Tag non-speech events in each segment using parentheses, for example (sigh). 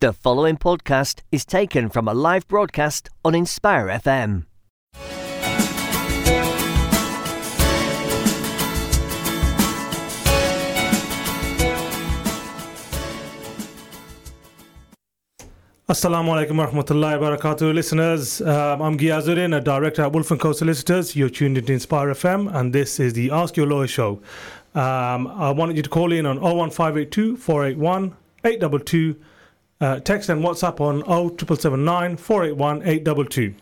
The following podcast is taken from a live broadcast on Inspire FM. Assalamu alaikum warahmatullahi wabarakatuh, listeners. Um, I'm Giazuddin, a director at Wolf & Co Solicitors. You're tuned into Inspire FM, and this is the Ask Your Lawyer show. Um, I wanted you to call in on 01582 481 822, uh, text and WhatsApp on 07779 481 822.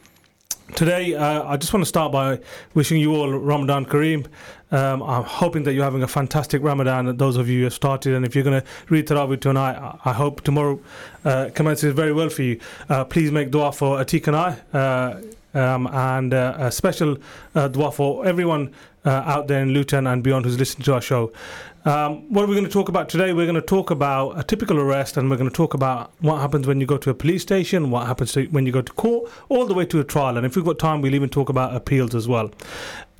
Today, uh, I just want to start by wishing you all Ramadan Kareem. Um, I'm hoping that you're having a fantastic Ramadan, those of you who have started. And if you're going to read Tarawih tonight, I hope tomorrow uh, commences very well for you. Uh, please make dua for Atik and I. Uh, um, and uh, a special uh, dua for everyone uh, out there in Luton and beyond who's listening to our show. Um, what are we going to talk about today? We're going to talk about a typical arrest, and we're going to talk about what happens when you go to a police station, what happens to, when you go to court, all the way to a trial. And if we've got time, we'll even talk about appeals as well.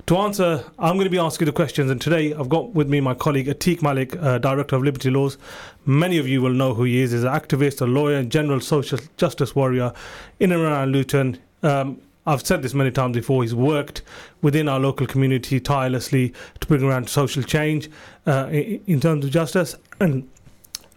To answer, I'm going to be asking the questions, and today I've got with me my colleague Atik Malik, uh, Director of Liberty Laws. Many of you will know who he is. He's an activist, a lawyer, and general social justice warrior in and around Luton. Um, I've said this many times before. He's worked within our local community tirelessly to bring around social change uh, in, terms of justice. And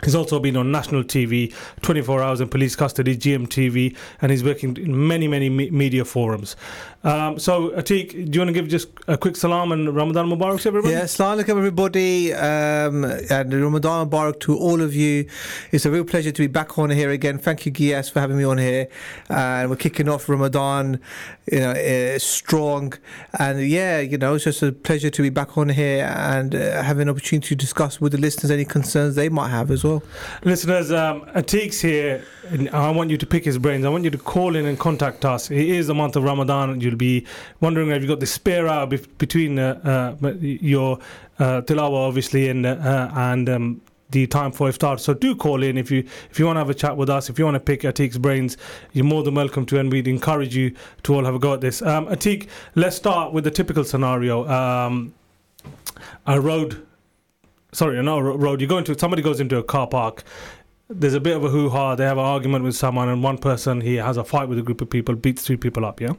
he's also been on national TV, 24 hours in police custody, GMTV, and he's working in many, many me- media forums. Um, so, Atik, do you want to give just a quick salam and Ramadan Mubarak to everybody? Yeah, salam alaikum everybody, um, and Ramadan Mubarak to all of you. It's a real pleasure to be back on here again. Thank you, Gias, for having me on here. And we're kicking off Ramadan, you know, uh, strong. And yeah, you know, it's just a pleasure to be back on here and uh, having an opportunity to discuss with the listeners any concerns they might have as well. Listeners, um, Atik's here. I want you to pick his brains. I want you to call in and contact us. It is the month of Ramadan. You'll be wondering if you've got the spare hour between uh, uh, your uh, tilawa, obviously, and uh, and um, the time for iftar. So do call in if you if you want to have a chat with us. If you want to pick Atik's brains, you're more than welcome to, and we'd encourage you to all have a go at this. Um, Atik, let's start with the typical scenario. Um, a road sorry, no road. You go into somebody goes into a car park. There's a bit of a hoo ha. They have an argument with someone, and one person he has a fight with a group of people, beats three people up, yeah,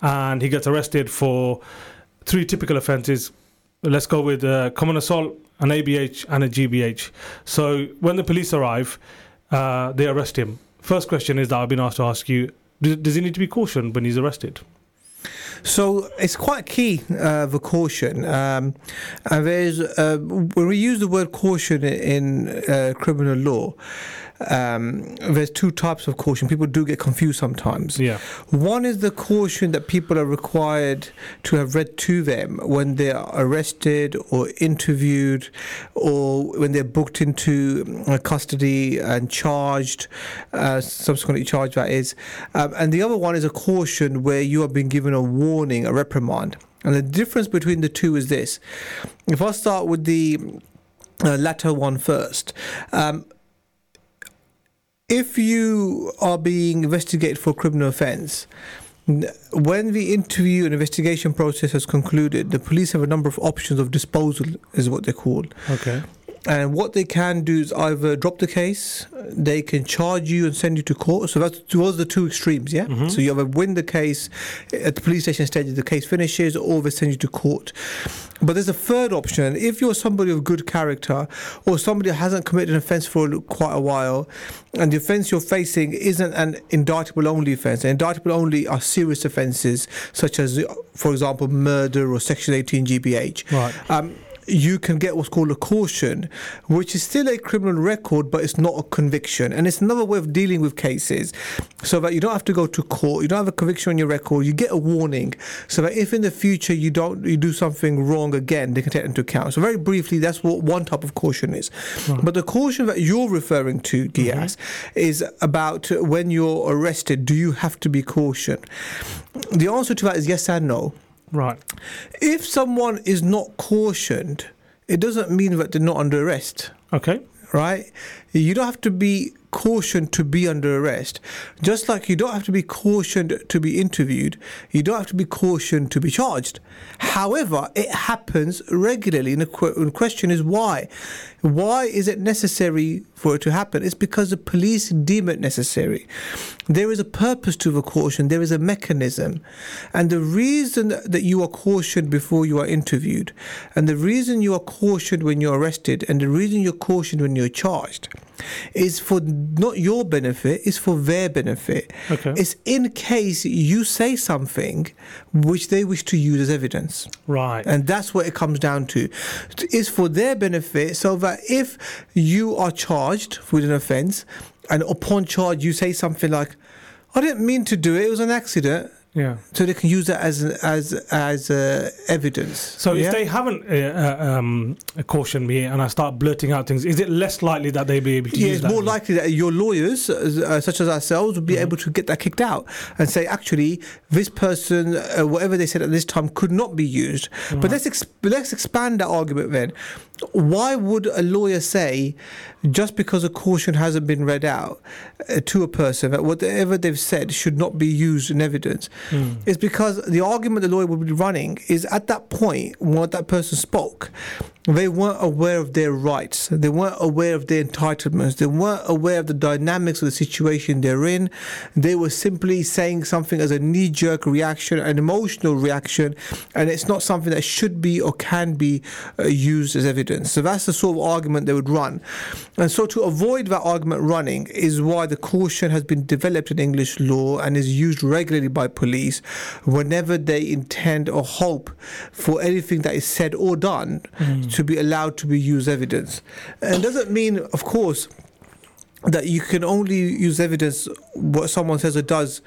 and he gets arrested for three typical offences. Let's go with uh, common assault, an ABH, and a GBH. So when the police arrive, uh, they arrest him. First question is that I've been asked to ask you: does he need to be cautioned when he's arrested? So it's quite key, uh, the caution. Um, and there's, uh, when we use the word caution in uh, criminal law, um, there's two types of caution. People do get confused sometimes. Yeah. One is the caution that people are required to have read to them when they are arrested or interviewed or when they're booked into uh, custody and charged, uh, subsequently charged, that is. Um, and the other one is a caution where you are being given a warning, a reprimand. And the difference between the two is this. If I start with the uh, latter one first, um, if you are being investigated for a criminal offence, when the interview and investigation process has concluded, the police have a number of options of disposal, is what they're called. Okay. And what they can do is either drop the case, they can charge you and send you to court. So that's towards the two extremes, yeah? Mhm. So you either win the case at the police station stage, the case finishes, or they send you to court. But there's a third option. If you're somebody of good character or somebody who hasn't committed an offence for quite a while, and the offence you're facing isn't an indictable only offence, and indictable only are serious offences such as, for example, murder or Section 18 GBH Right. um, you can get what's called a caution, which is still a criminal record, but it's not a conviction. And it's another way of dealing with cases so that you don't have to go to court, you don't have a conviction on your record, you get a warning so that if in the future you don't you do something wrong again, they can take it into account. So very briefly, that's what one type of caution is. But the caution that you're referring to, mm-hmm. Gias, is about when you're arrested, do you have to be cautioned? The answer to that is yes and no. Right. If someone is not cautioned, it doesn't mean that they're not under arrest, Okay. right? You don't have to be cautioned to be under arrest. Just like you don't have to be cautioned to be interviewed, you don't have to be cautioned to be charged. However, it happens regularly, and the and question is why. Why is it necessary for it to happen? It's because the police deem it necessary. There is a purpose to the caution, there is a mechanism. And the reason that you are cautioned before you are interviewed, and the reason you are cautioned when you're arrested, and the reason you're cautioned when you're charged, is for not your benefit, it's for their benefit. Okay. It's in case you say something which they wish to use as evidence. Right. And that's what it comes down to. It's for their benefit so that if you are charged with an offence and upon charge you say something like, I didn't mean to do it, it was an accident. Yeah. So they can use that as as as uh, evidence. So Yeah? if they haven't uh, uh, um, cautioned me and I start blurting out things, is it less likely that they'll be able to yeah, use it's more likely that your lawyers, uh, such as ourselves, would be able to get that kicked out and say, actually, this person, uh, whatever they said at this time, could not be used. But let's ex- let's expand that argument then. Why would a lawyer say, just because a caution hasn't been read out uh, to a person, that whatever they've said should not be used in evidence? It's because the argument the lawyer would be running is at that point when that person spoke, they weren't aware of their rights. They weren't aware of their entitlements. They weren't aware of the dynamics of the situation they're in. They were simply saying something as a knee jerk reaction, an emotional reaction, and it's not something that should be or can be uh, used as evidence. So that's the sort of argument they would run. And so to avoid that argument running is why the caution has been developed in English law and is used regularly by police whenever they intend or hope for anything that is said or done to be allowed to be used evidence. And doesn't mean, of course, that you can only use evidence what someone says or does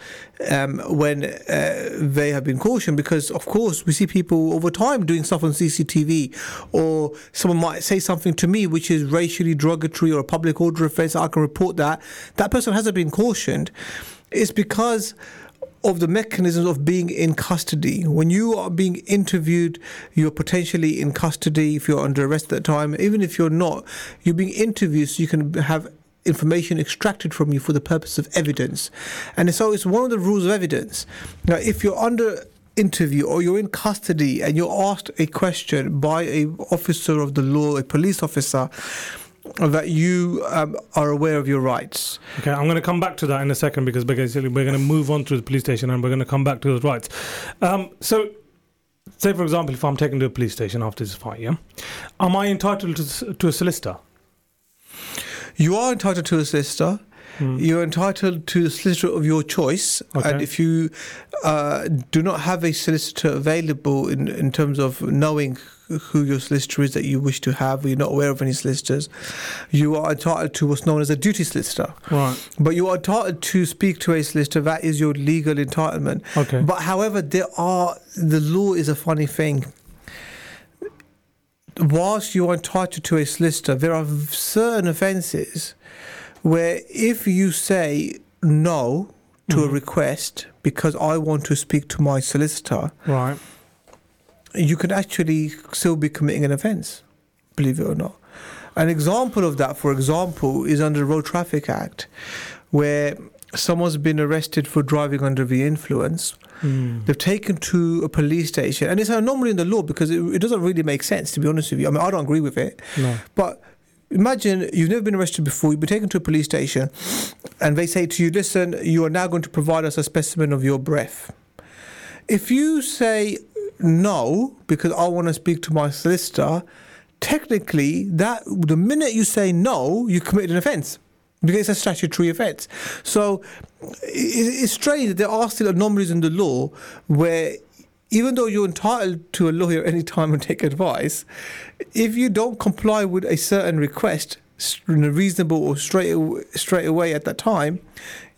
um, when uh, they have been cautioned? Because of course we see people over time doing stuff on CCTV or someone might say something to me which is racially derogatory or a public order offence I can report that. That person hasn't been cautioned. It's because of the mechanisms of being in custody. When you are being interviewed, you're potentially in custody if you're under arrest at the time. Even if you're not, you're being interviewed so you can have information extracted from you for the purpose of evidence. And so it's one of the rules of evidence. Now, if you're under interview or you're in custody and you're asked a question by a officer of the law, a police officer, that you um, are aware of your rights. Okay, I'm going to come back to that in a second because basically we're going to move on to the police station and we're going to come back to those rights. Um, so, say for example, if I'm taken to a police station after this fight, yeah, am I entitled to, to a solicitor? You are entitled to a solicitor. You're entitled to a solicitor of your choice, Okay. and if you uh, do not have a solicitor available in, in terms of knowing who your solicitor is that you wish to have, or you're not aware of any solicitors, you are entitled to what's known as a duty solicitor. Right. But you are entitled to speak to a solicitor. That is your legal entitlement. Okay. But however, there are the law is a funny thing. Whilst you are entitled to a solicitor, there are certain offences where if you say no to a mm-hmm. request because I want to speak to my solicitor, Right. You can actually still be committing an offence, believe it or not. An example of that, for example, is under the Road Traffic Act, where someone's been arrested for driving under the influence. Mm. They've taken to a police station, and it's an anomaly in the law because it, it doesn't really make sense, to be honest with you. I mean, I don't agree with it, No. but imagine you've never been arrested before, you've been taken to a police station, and they say to you, listen, you are now going to provide us a specimen of your breath. If you say no, because I want to speak to my solicitor, technically, that the minute you say no, you committed an offence. Because it's a statutory offence. So it's strange that there are still anomalies in the law where even though you're entitled to a lawyer any time and take advice, if you don't comply with a certain request in a reasonable or straight straight away at that time,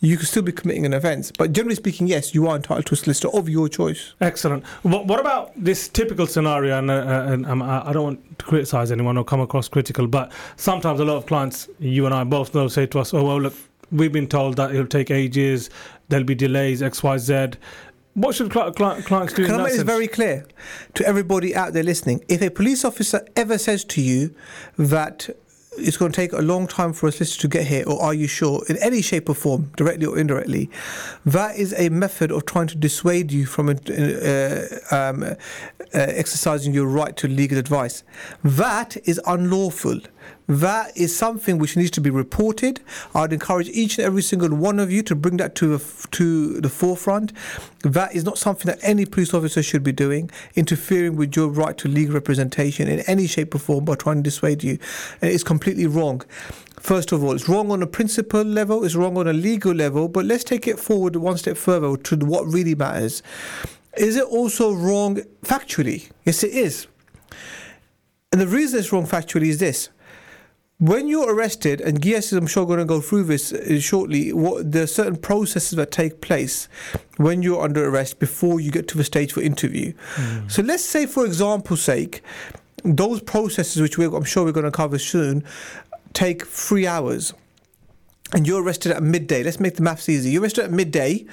you could still be committing an offence. But generally speaking, yes, you are entitled to a solicitor of your choice. Excellent. What, what about this typical scenario? And, uh, uh, and um, I don't want to criticize anyone or come across critical, but sometimes a lot of clients, you and I both know, say to us, "Oh well, look, we've been told that it'll take ages, there'll be delays, X, Y, Z." What should cli- cli- clients do? Can I make this very clear to everybody out there listening? If a police officer ever says to you that it's going to take a long time for a solicitor to get here, or are you sure, in any shape or form, directly or indirectly, that is a method of trying to dissuade you from uh, um, uh, exercising your right to legal advice. That is unlawful. That is something which needs to be reported. I'd encourage each and every single one of you to bring that to the, to the forefront. That is not something that any police officer should be doing, interfering with your right to legal representation in any shape or form by trying to dissuade you. And it's completely wrong. First of all, it's wrong on a principle level, it's wrong on a legal level, but let's take it forward one step further to what really matters. Is it also wrong factually? Yes, it is. And the reason it's wrong factually is this. When you're arrested, and yes, I'm sure going to go through this uh, shortly, what, there are certain processes that take place when you're under arrest before you get to the stage for interview. Mm. So let's say, for example's sake, those processes, which I'm sure we're going to cover soon, take three hours and you're arrested at midday, let's make the maths easy. You're arrested at midday.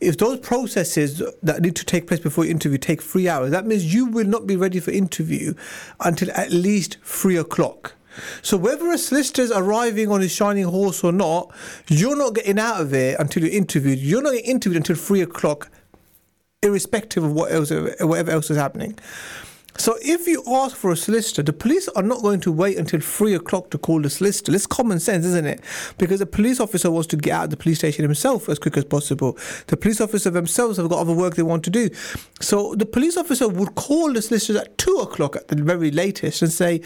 If those processes that need to take place before your interview take three hours, that means you will not be ready for interview until at least three o'clock. So whether a solicitor is arriving on his shining horse or not, you're not getting out of there until you're interviewed. You're not getting interviewed until three o'clock, irrespective of what else, whatever else is happening. So if you ask for a solicitor, the police are not going to wait until three o'clock to call the solicitor. It's common sense, isn't it? Because the police officer wants to get out of the police station himself as quick as possible. The police officer themselves have got other work they want to do. So the police officer would call the solicitor at two o'clock at the very latest and say,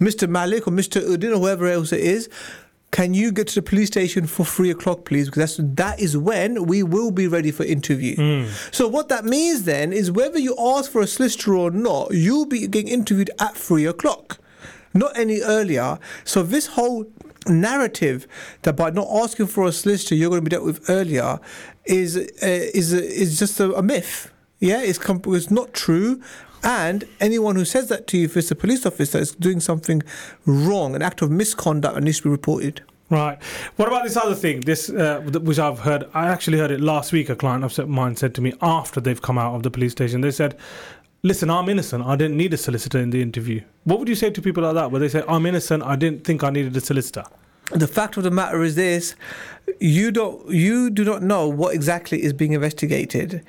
Mr. Malik or Mr. Udin or whoever else it is, can you get to the police station for three o'clock, please? Because that's, that is when we will be ready for interview. Mm. So what that means then is whether you ask for a solicitor or not, you'll be getting interviewed at three o'clock, not any earlier. So this whole narrative that by not asking for a solicitor you're going to be dealt with earlier is uh, is is just a, a myth. Yeah, it's, com- it's not true. And anyone who says that to you, if it's a police officer, is doing something wrong, an act of misconduct, and needs to be reported. Right. What about this other thing? This, uh, which I've heard, I actually heard it last week. A client of mine said to me after they've come out of the police station, they said, "Listen, I'm innocent. I didn't need a solicitor in the interview." What would you say to people like that, where they say, "I'm innocent. I didn't think I needed a solicitor"? The fact of the matter is this: you don't, you do not know what exactly is being investigated.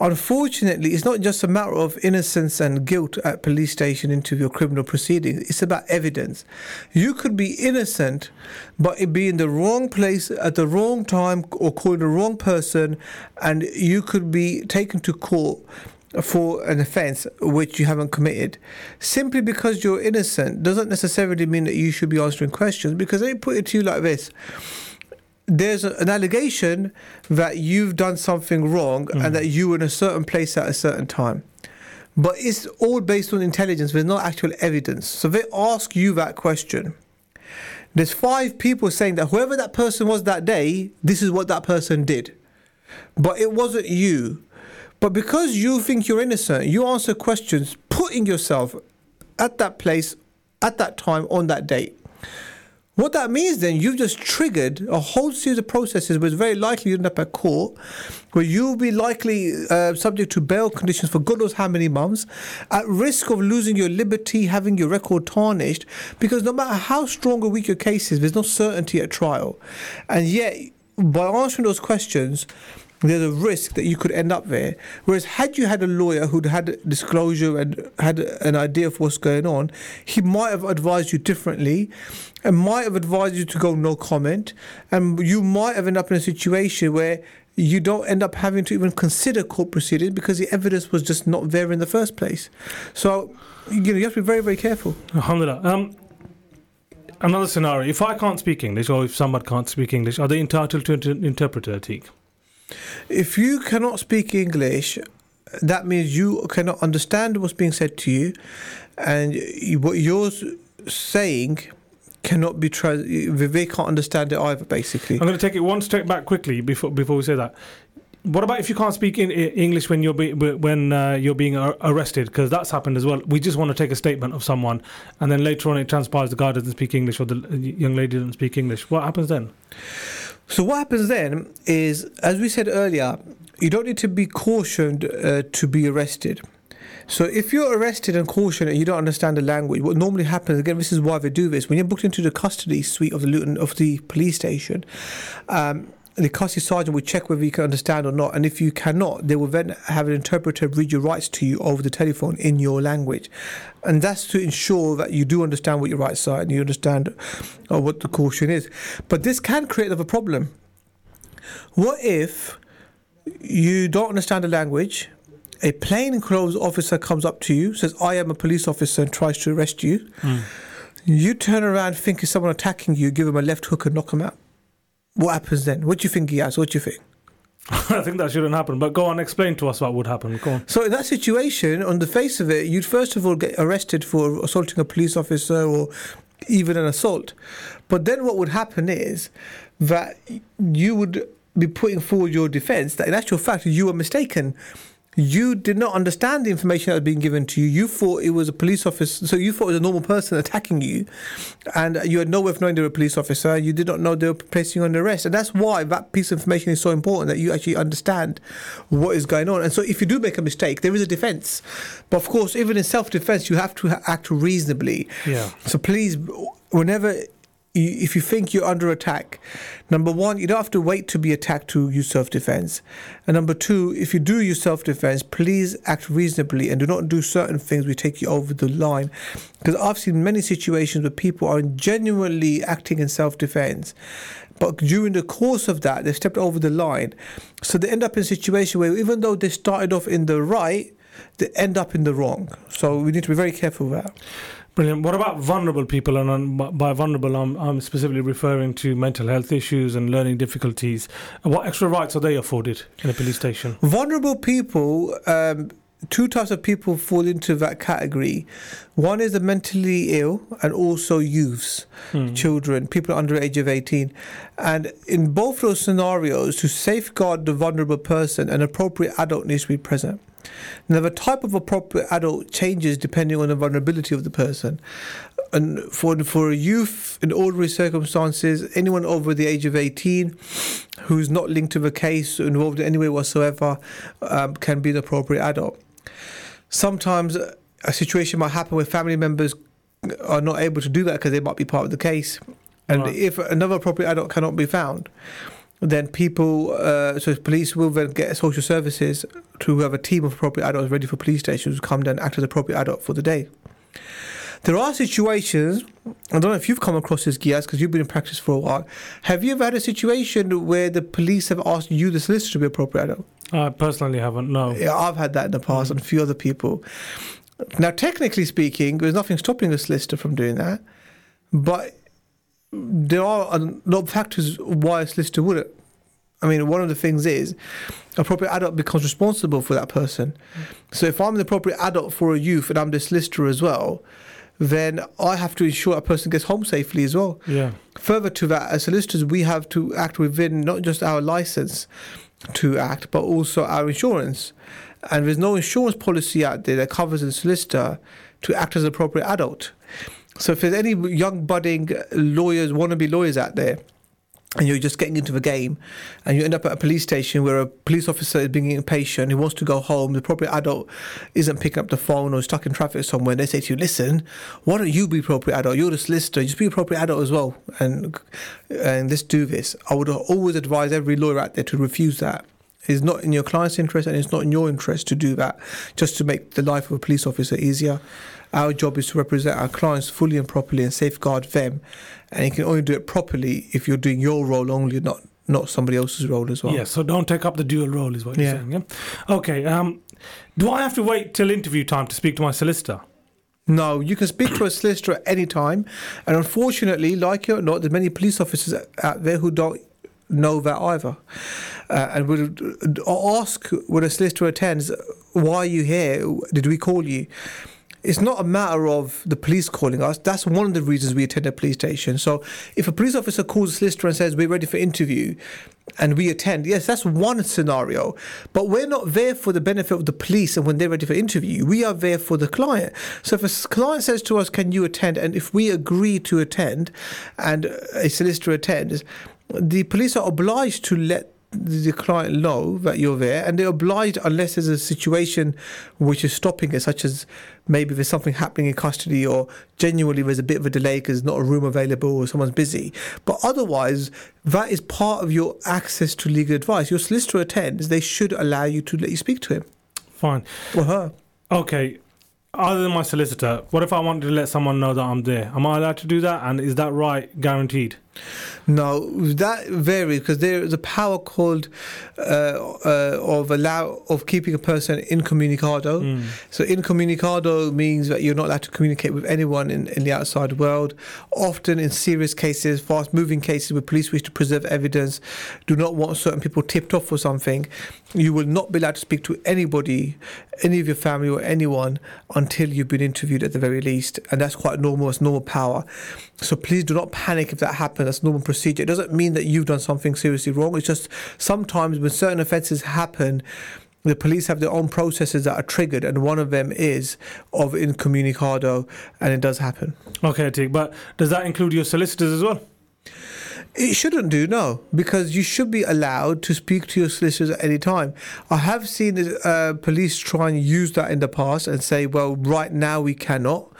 Unfortunately, it's not just a matter of innocence and guilt at police station into your criminal proceedings. It's about evidence. You could be innocent, but be in the wrong place at the wrong time or calling the wrong person, and you could be taken to court for an offence which you haven't committed. Simply because you're innocent doesn't necessarily mean that you should be answering questions. Because me put it to you like this there's an allegation that you've done something wrong mm. and that you were in a certain place at a certain time. But it's all based on intelligence. There's no actual evidence. So they ask you that question. There's five people saying that whoever that person was that day, this is what that person did. But it wasn't you. But because you think you're innocent, you answer questions putting yourself at that place, at that time, on that date. What that means then, you've just triggered a whole series of processes it's very likely you end up at court, where you'll be likely uh, subject to bail conditions for God knows how many months, at risk of losing your liberty, having your record tarnished, because no matter how strong or weak your case is, there's no certainty at trial. And yet, by answering those questions, there's a risk that you could end up there. Whereas, had you had a lawyer who'd had disclosure and had an idea of what's going on, he might have advised you differently and might have advised you to go no comment. And you might have ended up in a situation where you don't end up having to even consider court proceedings because the evidence was just not there in the first place. So, you know, you have to be very, very careful. Alhamdulillah. Um, another scenario if I can't speak English or if someone can't speak English, are they entitled to an interpreter, Teak? If you cannot speak English, that means you cannot understand what's being said to you, and what you're saying cannot be trans. They can't understand it either. Basically, I'm going to take it one step back quickly before before we say that. What about if you can't speak in English when you're be, when uh, you're being arrested? Because that's happened as well. We just want to take a statement of someone, and then later on it transpires the guy doesn't speak English or the young lady doesn't speak English. What happens then? So what happens then is, as we said earlier, you don't need to be cautioned uh, to be arrested. So if you're arrested and cautioned and you don't understand the language, what normally happens again, this is why they do this. When you're booked into the custody suite of the Luton of the police station, um, the custody sergeant will check whether you can understand or not. And if you cannot, they will then have an interpreter read your rights to you over the telephone in your language. And that's to ensure that you do understand what your rights are and you understand uh, what the caution is. But this can create another problem. What if you don't understand the language? A plainclothes officer comes up to you, says, I am a police officer, and tries to arrest you. Hmm. You turn around, think it's someone attacking you, give him a left hook and knock him out. What happens then? What do you think he has? What do you think? (laughs) I think that shouldn't happen. But go on, explain to us what would happen. Go on. So in that situation, on the face of it, you'd first of all get arrested for assaulting a police officer or even an assault. But then what would happen is that you would be putting forward your defense that in actual fact you were mistaken. You did not understand the information that was being given to you. You thought it was a police officer, so you thought it was a normal person attacking you, and you had no way of knowing they were a police officer. You did not know they were placing you under arrest, and that's why that piece of information is so important that you actually understand what is going on. And so, if you do make a mistake, there is a defense. But of course, even in self-defense, you have to act reasonably. Yeah. So please, whenever if you think you're under attack, number one, you don't have to wait to be attacked to use self defense. And number two, if you do use self defense, please act reasonably and do not do certain things which take you over the line. Because I've seen many situations where people are genuinely acting in self defense. But during the course of that, they've stepped over the line. So they end up in a situation where even though they started off in the right, they end up in the wrong. So we need to be very careful with that. Brilliant. What about vulnerable people? And by vulnerable, I'm, I'm specifically referring to mental health issues and learning difficulties. What extra rights are they afforded in a police station? Vulnerable people, um, two types of people fall into that category. One is the mentally ill and also youths, children, people under the age of 18. And in both those scenarios, to safeguard the vulnerable person, an appropriate adult needs to be present. Now, the type of appropriate adult changes depending on the vulnerability of the person. And for for a youth in ordinary circumstances, anyone over the age of 18 who's not linked to the case, or involved in any way whatsoever, um, can be an appropriate adult. Sometimes a situation might happen where family members are not able to do that because they might be part of the case. And Right. if another appropriate adult cannot be found, then people, uh, so police will then get social services to have a team of appropriate adults ready for police stations to come down and act as appropriate adult for the day. There are situations, I don't know if you've come across this, Giaz, because you've been in practice for a while. Have you ever had a situation where the police have asked you, the solicitor, to be appropriate adult? I personally haven't, no. Yeah, I've had that in the past and a few other people. Now, technically speaking, there's nothing stopping a solicitor from doing that, but there are a lot of factors why a solicitor wouldn't. I mean, one of the things is appropriate adult becomes responsible for that person. Mm. So if I'm the appropriate adult for a youth and I'm the solicitor as well, then I have to ensure a person gets home safely as well. Yeah. Further to that, as solicitors, we have to act within not just our license to act, but also our insurance. And there's no insurance policy out there that covers a solicitor to act as an appropriate adult. So if there's any young budding lawyers, wannabe lawyers out there, and you're just getting into the game, and you end up at a police station where a police officer is being impatient, who wants to go home, the appropriate adult isn't picking up the phone or stuck in traffic somewhere, and they say to you, listen, why don't you be appropriate adult? You're the solicitor, just be appropriate adult as well, and and let's do this. I would always advise every lawyer out there to refuse that. It's not in your client's interest and it's not in your interest to do that just to make the life of a police officer easier. Our job is to represent our clients fully and properly and safeguard them. And you can only do it properly if you're doing your role only, not not somebody else's role as well. Yeah, so don't take up the dual role, is what you're saying. Yeah. Okay. Um, do I have to wait till interview time to speak to my solicitor? No, you can speak to a solicitor at any time. And unfortunately, like it or not, there's many police officers out there who don't know that either. Uh, and would ask when a solicitor attends, why are you here? Did we call you? It's not a matter of the police calling us. That's one of the reasons we attend a police station. So if a police officer calls a solicitor and says, we're ready for interview, and we attend, yes, that's one scenario. But we're not there for the benefit of the police and when they're ready for interview. We are there for the client. So if a client says to us, can you attend? And if we agree to attend and a solicitor attends, the police are obliged to let the client know that you're there, and they're obliged unless there's a situation which is stopping it, such as maybe there's something happening in custody, or genuinely there's a bit of a delay because there's not a room available or someone's busy. But otherwise, that is part of your access to legal advice. Your solicitor attends; they should allow you to let you speak to him Fine. or her. Okay. Other than my solicitor, what if I wanted to let someone know that I'm there? Am I allowed to do that? And is that right? Guaranteed? No, that varies because there is a power called uh, uh, of allow of keeping a person incommunicado. Mm. So incommunicado means that you're not allowed to communicate with anyone in, in the outside world. Often in serious cases, fast moving cases where police wish to preserve evidence, do not want certain people tipped off for something, you will not be allowed to speak to anybody, any of your family or anyone until you've been interviewed at the very least. And that's quite normal, it's normal power. So please do not panic if that happens. That's normal procedure. It doesn't mean that you've done something seriously wrong. It's just sometimes when certain offences happen, the police have their own processes that are triggered, and one of them is of incommunicado, and it does happen. Okay, Atik. But does that include your solicitors as well? It shouldn't do, no, because you should be allowed to speak to your solicitors at any time. I have seen uh, police try and use that in the past and say, well, right now we cannot.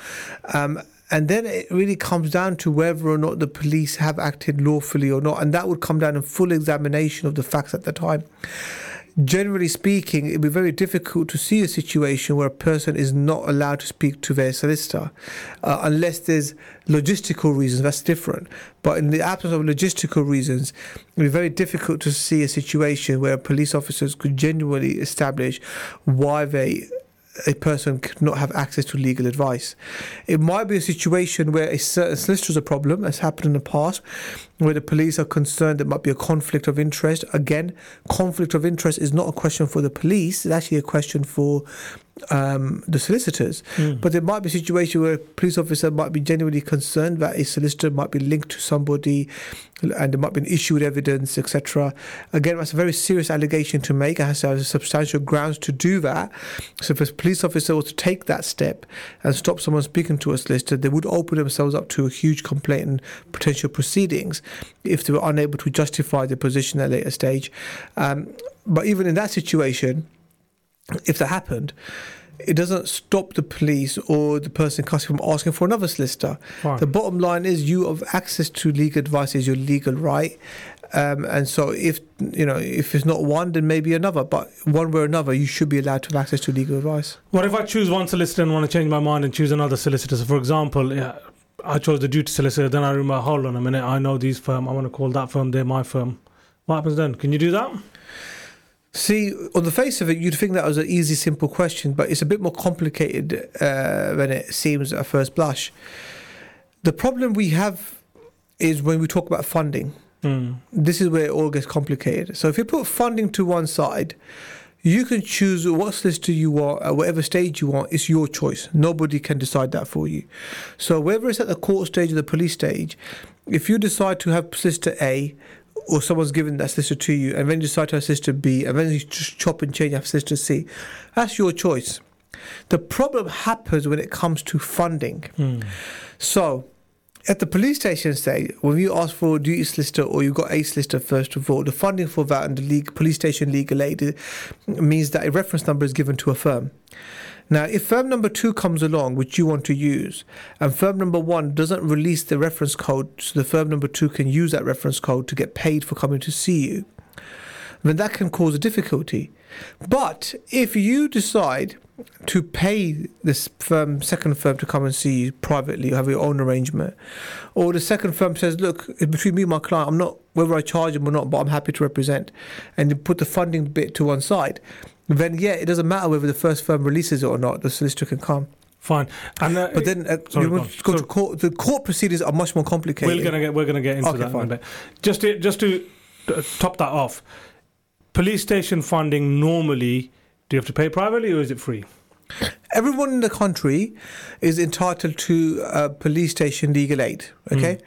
Um, and then it really comes down to whether or not the police have acted lawfully or not. And that would come down to full examination of the facts at the time. Generally speaking, it'd be very difficult to see a situation where a person is not allowed to speak to their solicitor uh, unless there's logistical reasons. That's different. But in the absence of logistical reasons, it'd be very difficult to see a situation where police officers could genuinely establish why they a person could not have access to legal advice. It might be a situation where a certain solicitor is a problem, as happened in the past, where the police are concerned there might be a conflict of interest. Again, conflict of interest is not a question for the police, it's actually a question for um, the solicitors. But there might be a situation where a police officer might be genuinely concerned that a solicitor might be linked to somebody and there might be an issue with evidence, etc. Again, that's a very serious allegation to make. It has to have substantial grounds to do that. So if a police officer was to take that step and stop someone speaking to a solicitor, they would open themselves up to a huge complaint and potential proceedings if they were unable to justify their position at a later stage. Um, but even in that situation, if that happened, it doesn't stop the police or the person in custody from asking for another solicitor. Fine. The bottom line is you have access to legal advice is your legal right. Um, and so if you know if it's not one then maybe another but one way or another you should be allowed to have access to legal advice What if I choose one solicitor and want to change my mind and choose another solicitor? So, for example, yeah, I chose the duty solicitor, then I remember, hold on a minute, I know these firm, I want to call that firm, they're my firm. What happens then? Can you do that? See, on the face of it, you'd think that was an easy, simple question, but it's a bit more complicated uh, than it seems at first blush. The problem we have is when we talk about funding. Mm. This is where it all gets complicated. So if you put funding to one side, you can choose what solicitor you want at whatever stage you want. It's your choice. Nobody can decide that for you. So whether it's at the court stage or the police stage, if you decide to have solicitor A, or someone's given that sister to you, and then you decide to have solicitor B, and then you just chop and change, have sister C, that's your choice. The problem happens when it comes to funding. Mm. So, at the police station say, when you ask for a duty solicitor or you've got a solicitor, first of all, the funding for that and the league, police station legal aid means that a reference number is given to a firm. Now, if firm number two comes along, which you want to use, and firm number one doesn't release the reference code, so the firm number two can use that reference code to get paid for coming to see you, then that can cause a difficulty. But if you decide to pay this firm, second firm to come and see you privately, or have your own arrangement, or the second firm says, "Look, between me and my client. I'm not whether I charge them or not, but I'm happy to represent," and you put the funding bit to one side, then yeah, it doesn't matter whether the first firm releases it or not. The solicitor can come. Fine. And uh, But then uh, Sorry, you go to go to court. The court proceedings are much more complicated. we're gonna get we're gonna get into Okay, that in a bit. Just to just to uh, top that off, police station funding normally do you have to pay privately or is it free? Everyone in the country is entitled to uh, police station legal aid. Okay,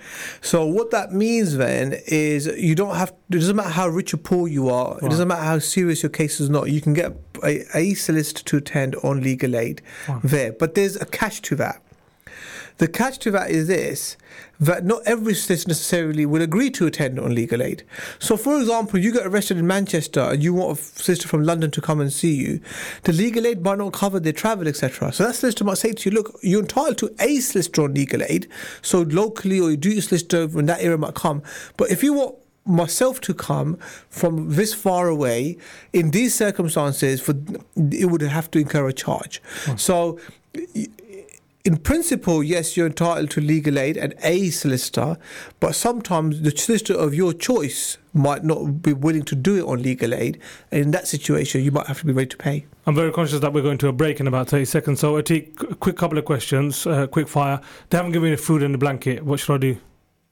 so what that means then is you don't have. It doesn't matter how rich or poor you are. It doesn't matter how serious your case is. Not you can get a, a solicitor to attend on legal aid Fine. there, but there's a catch to that. The catch to that is this that not every solicitor necessarily will agree to attend on legal aid. So, for example, you get arrested in Manchester and you want a sister from London to come and see you, the legal aid might not cover their travel, etc. So that solicitor might say to you, look, you're entitled to a solicitor on legal aid, so locally or you do your solicitor when that area might come. But if you want myself to come from this far away in these circumstances for it would have to incur a charge hmm. so in principle, yes, you're entitled to legal aid and a solicitor, but sometimes the solicitor of your choice might not be willing to do it on legal aid. And in that situation, you might have to be ready to pay. I'm very conscious that we're going to a break in about 30 seconds. So, Atik, a quick couple of questions, uh, quick fire. They haven't given me food and a blanket. What should I do?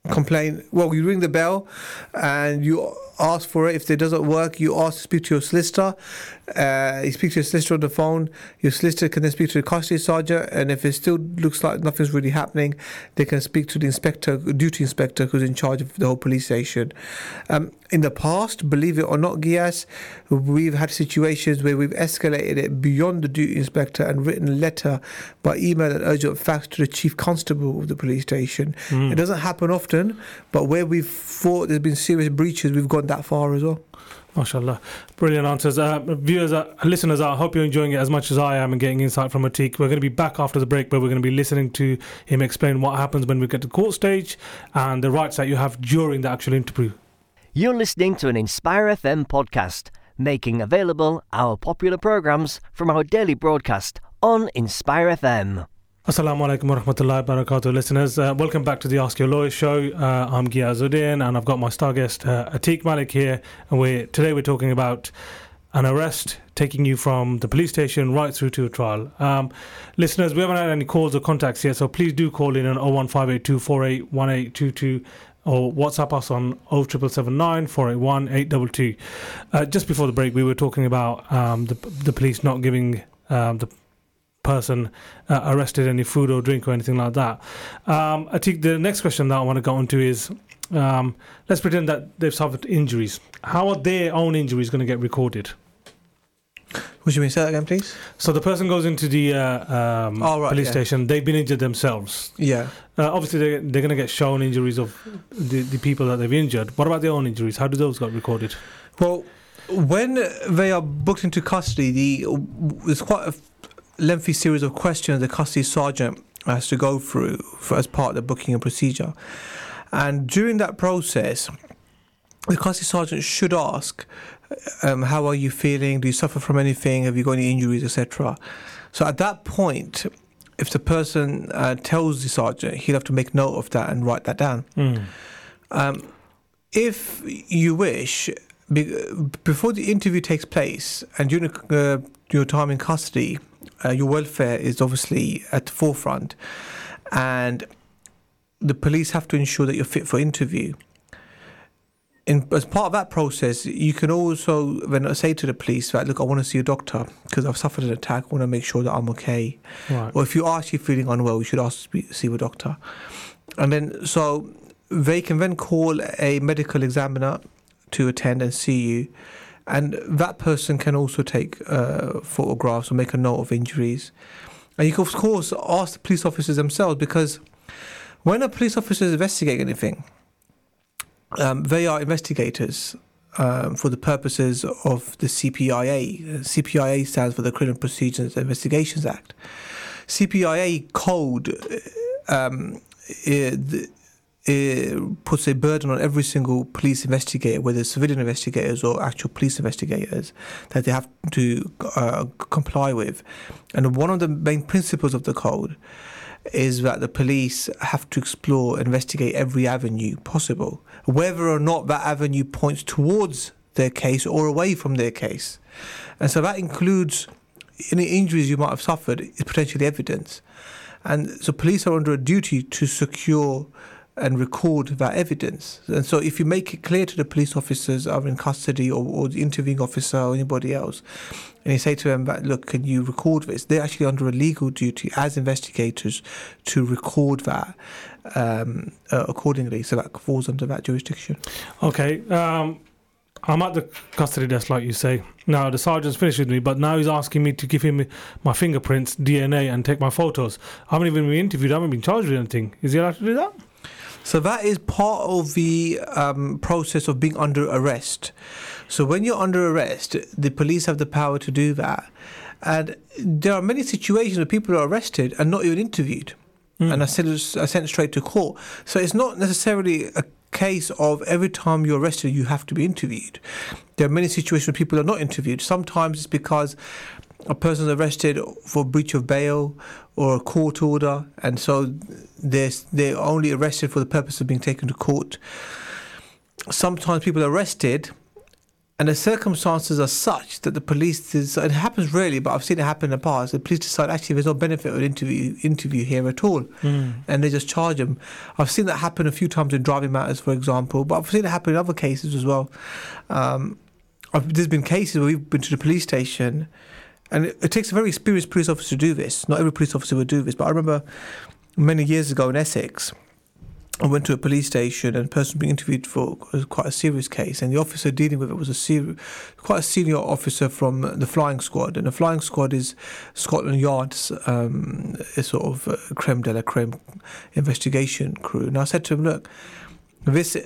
Complain. Well, you ring the bell and you ask for it. If it doesn't work, you ask to speak to your solicitor. Uh, you speak to your solicitor on the phone. Your solicitor can then speak to the custody sergeant, and if it still looks like nothing's really happening, they can speak to the inspector, duty inspector, who's in charge of the whole police station. Um, in the past, believe it or not, Gias, we've had situations where we've escalated it beyond the duty inspector and written a letter by email and urgent fax to the chief constable of the police station. Mm. It doesn't happen often, but where we've thought there's been serious breaches, we've gone that far as well. MashaAllah. Brilliant answers. Uh, viewers, uh, listeners, I hope you're enjoying it as much as I am and getting insight from Atik. We're going to be back after the break, but we're going to be listening to him explain what happens when we get to court stage and the rights that you have during the actual interview. You're listening to an Inspire FM podcast, making available our popular programs from our daily broadcast on Inspire FM. Assalamu alaikum wa rahmatullahi wa barakatuh, listeners. Uh, welcome back to the Ask Your Lawyer show. Uh, I'm Ghiazuddin and I've got my star guest uh, Atik Malik here. And we today we're talking about an arrest taking you from the police station right through to a trial. Um, listeners, we haven't had any calls or contacts yet, so please do call in on 01582481822 or WhatsApp us on 07779 481 822. Uh, just before the break, we were talking about um, the, the police not giving um, the person uh, arrested any food or drink or anything like that. Um, I think the next question that I want to go into is um, let's pretend that they've suffered injuries. How are their own injuries going to get recorded? Would you mean say that again, please? So the person goes into the uh, um, oh, right, police yeah. station. They've been injured themselves. Yeah. Uh, obviously, they, they're going to get shown injuries of the, the people that they've injured. What about their own injuries? How do those get recorded? Well, when they are booked into custody, the there's quite a lengthy series of questions the custody sergeant has to go through for, as part of the booking and procedure. And during that process, the custody sergeant should ask, um, "How are you feeling? Do you suffer from anything? Have you got any injuries, etc." So at that point, if the person uh, tells the sergeant, he'll have to make note of that and write that down. Mm. Um, if you wish, be, before the interview takes place and during uh, your time in custody, Uh, your welfare is obviously at the forefront, and the police have to ensure that you're fit for interview. In, as part of that process, you can also then say to the police that, look, I want to see a doctor because I've suffered an attack. I want to make sure that I'm okay. Right. Or if you are actually feeling unwell, you should ask to see a doctor. And then, so they can then call a medical examiner to attend and see you and that person can also take uh, photographs or make a note of injuries. And you can, of course, ask the police officers themselves because when a police officer is investigating anything, um, they are investigators um, for the purposes of the CPIA. CPIA stands for the Criminal Procedures Investigations Act. CPIA code um, puts a burden on every single police investigator, whether civilian investigators or actual police investigators, that they have to uh, comply with. And one of the main principles of the code is that the police have to explore, investigate every avenue possible, whether or not that avenue points towards their case or away from their case. And so that includes any injuries you might have suffered is potentially evidence. And so police are under a duty to secure and record that evidence. And so, if you make it clear to the police officers are in custody or, or the interviewing officer or anybody else, and you say to them that, look, can you record this? They're actually under a legal duty as investigators to record that um, uh, accordingly. So that falls under that jurisdiction. Okay. Um, I'm at the custody desk, like you say. Now the sergeant's finished with me, but now he's asking me to give him my fingerprints, DNA, and take my photos. I haven't even been interviewed. I haven't been charged with anything. Is he allowed to do that? So that is part of the um, process of being under arrest. So when you're under arrest, the police have the power to do that. And there are many situations where people are arrested and not even interviewed, and are sent, are sent straight to court. So it's not necessarily a case of every time you're arrested you have to be interviewed. There are many situations where people are not interviewed. Sometimes it's because a person's arrested for breach of bail or a court order, and so they're, they're only arrested for the purpose of being taken to court. Sometimes people are arrested, and the circumstances are such that the police, it happens rarely, but I've seen it happen in the past. The police decide actually there's no benefit of an interview, interview here at all, and they just charge them. I've seen that happen a few times in driving matters, for example, but I've seen it happen in other cases as well. Um, I've, there's been cases where we've been to the police station, and it, it takes a very experienced police officer to do this. Not every police officer would do this, but I remember many years ago in Essex, I went to a police station and a person being interviewed for quite a serious case, and the officer dealing with it was a ser- quite a senior officer from the flying squad, and the flying squad is Scotland Yard's um, sort of uh, creme de la creme investigation crew. And I said to him, look, this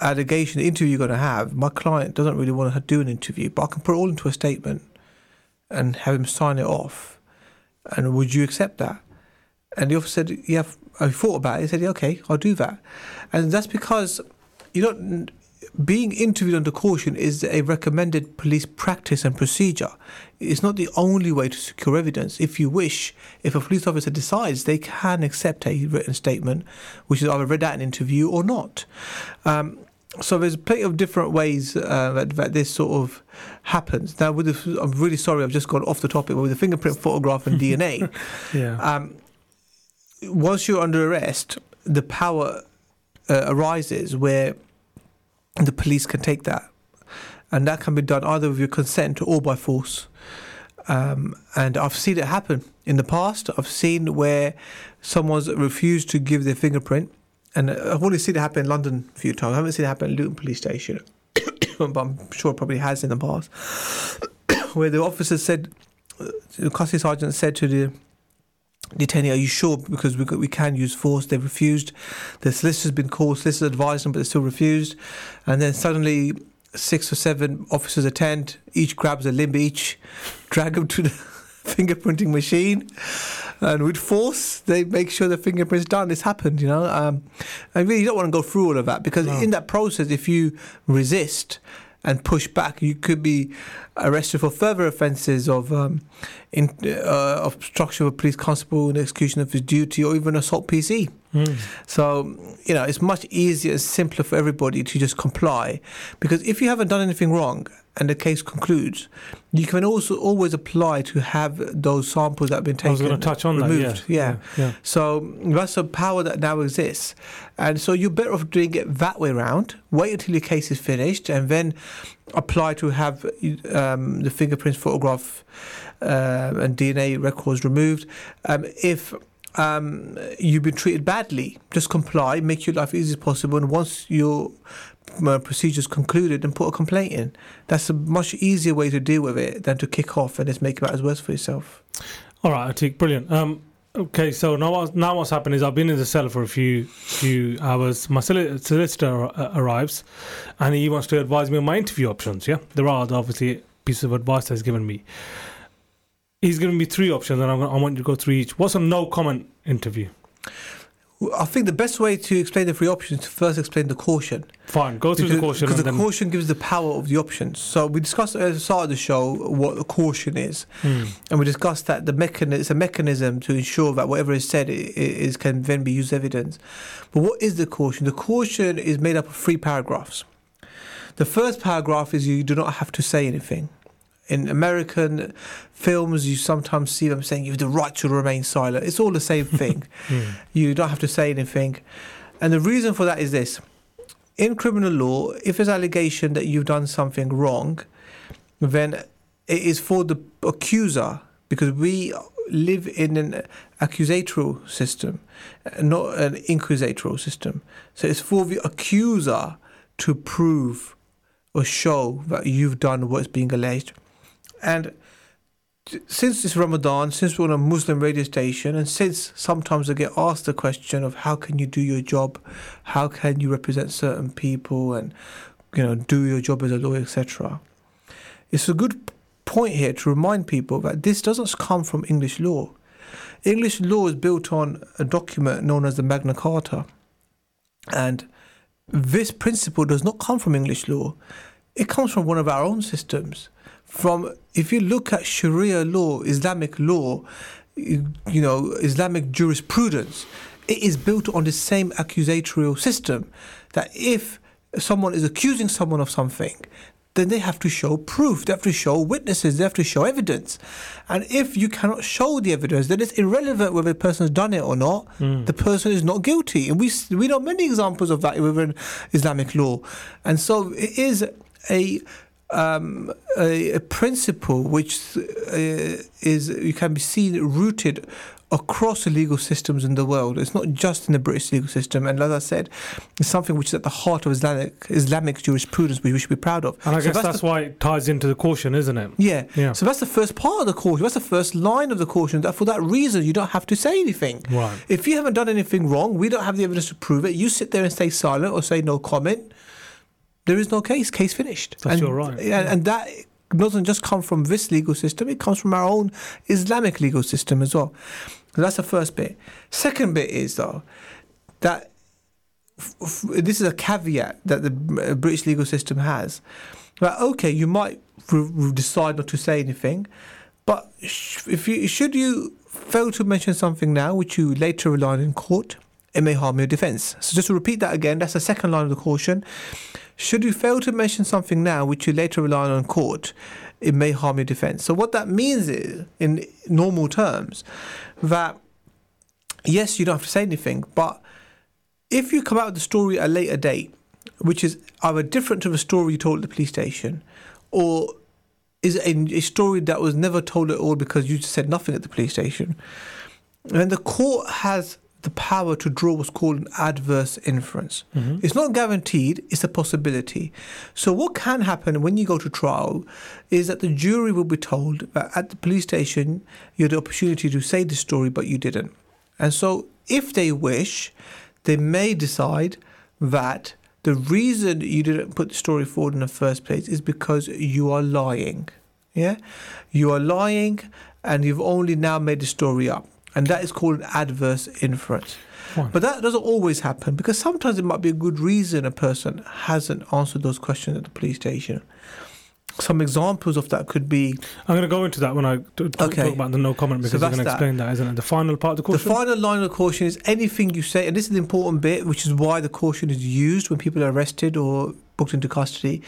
allegation, the interview you're going to have, my client doesn't really want to do an interview, but I can put it all into a statement and have him sign it off. And would you accept that? And the officer said, Yeah, I thought about it. He said, Yeah, okay, I'll do that. And that's because you don't. Being interviewed under caution is a recommended police practice and procedure. It's not the only way to secure evidence. If you wish, if a police officer decides, they can accept a written statement, which is either read at an interview or not. Um, so there's plenty of different ways uh, that, that this sort of happens. Now, with the, I'm really sorry, I've just gone off the topic. But with the fingerprint photograph and (laughs) DNA, Yeah. um, once you're under arrest, the power uh, arises where the police can take that, and that can be done either with your consent or by force. Um, and I've seen it happen in the past. I've seen where someone's refused to give their fingerprint, and I've only seen it happen in London a few times. I haven't seen it happen at Luton Police Station, (coughs) but I'm sure it probably has in the past, (coughs) where the officer said, uh, the custody sergeant said to the detainee, "Are you sure? Because we we can use force." They refused. The solicitor's been called. Solicitor advised them, but they still refused. And then suddenly, six or seven officers attend. Each grabs a limb each, (laughs) drag them to the fingerprinting machine, and with force they make sure the fingerprint's done. This happened, you know. Um, and really, you don't want to go through all of that because in that process, if you resist and push back, you could be arrested for further offences of um, in, uh, obstruction of a police constable in execution of his duty, or even assault PC. So you know it's much easier and simpler for everybody to just comply, because if you haven't done anything wrong and the case concludes, you can also always apply to have those samples that have been I taken was going to touch on removed. that. Yeah. yeah. yeah. So that's a power that now exists. And so you're better off doing it that way around. Wait until your case is finished and then apply to have um, the fingerprints photograph and DNA records removed. Um, if um, you've been treated badly, just comply, make your life as easy as possible. And once your uh, procedure's concluded, then put a complaint in. That's a much easier way to deal with it than to kick off and just make matters worse for yourself. All right, Atik, brilliant. Um, okay, so now what, now what's happened is I've been in the cell for a few few hours. My solicitor uh, arrives, and he wants to advise me on my interview options. Yeah, there are obviously pieces of advice that he's given me. He's given me three options, and I'm gonna, I want you to go through each. What's a no comment interview? I think the best way to explain the three options is to first explain the caution. Fine, go through the caution. Because the caution gives the power of the options. So we discussed at the start of the show what a caution is, Hmm. and we discussed that the mechanism it's a mechanism to ensure that whatever is said is can then be used as evidence. But what is the caution? The caution is made up of three paragraphs. The first paragraph is you do not have to say anything. In American films, you sometimes see them saying you have the right to remain silent. It's all the same (laughs) thing. Hmm. You don't have to say anything. And the reason for that is this in criminal law, if there's allegation that you've done something wrong, then it is for the accuser because we live in an accusatorial system, not an inquisitorial system. So it's for the accuser to prove or show that you've done what's being alleged. And since it's Ramadan, since we're on a Muslim radio station, and since sometimes I get asked the question of how can you do your job, how can you represent certain people, and you know do your job as a lawyer, etc. It's a good point here to remind people that this doesn't come from English law. English law is built on a document known as the Magna Carta, and this principle does not come from English law. It comes from one of our own systems from if you look at Sharia law, Islamic law, you, you know, Islamic jurisprudence, it is built on the same accusatorial system that if someone is accusing someone of something, then they have to show proof, they have to show witnesses, they have to show evidence. And if you cannot show the evidence, then it's irrelevant whether the person has done it or not. Mm. The person is not guilty. And we, we know many examples of that within Islamic law. And so it is a um, a, a, principle which uh, is you can be seen rooted across the legal systems in the world. It's not just in the British legal system, and as I said, it's something which is at the heart of Islamic Islamic jurisprudence, which we should be proud of. And I So guess that's, the- why it ties into the caution, isn't it? yeah. Yeah. So that's the first part of the caution. That's the first line of the caution. That for that reason, you don't have to say anything. Right. If you haven't done anything wrong, we don't have the evidence to prove it. You sit there and stay silent or say no comment. There is no case. Case finished. That's and, your right. And, and that doesn't just come from this legal system. It comes from our own Islamic legal system as well. So that's the first bit. Second bit is though that f- f- this is a caveat that the uh, British legal system has. That okay, you might r- r- decide not to say anything, but sh- if you should you fail to mention something now which you later rely on in court, it may harm your defence. So just to repeat that again, that's the second line of the caution. Should you fail to mention something now which you later rely on in court, it may harm your defence. So what that means is, in normal terms, that yes, you don't have to say anything, but if you come out with the story at a later date, which is either different to the story you told at the police station, or is a, a story that was never told at all because you just said nothing at the police station, then the court has the power to draw what's called an adverse inference. Mm-hmm. It's not guaranteed, it's a possibility. So, what can happen when you go to trial is that the jury will be told that at the police station you had the opportunity to say the story, but you didn't. And so, if they wish, they may decide that the reason you didn't put the story forward in the first place is because you are lying. Yeah? You are lying and you've only now made the story up. And that is called an adverse inference. Fine. But that doesn't always happen because sometimes it might be a good reason a person hasn't answered those questions at the police station. Some examples of that could be I'm going to go into that when I t- t- Okay. talk about the no comment because So I'm going to explain that, isn't it? The final part of the caution. The final line of the caution is anything you say, and this is the important bit, which is why the caution is used when people are arrested or booked into custody.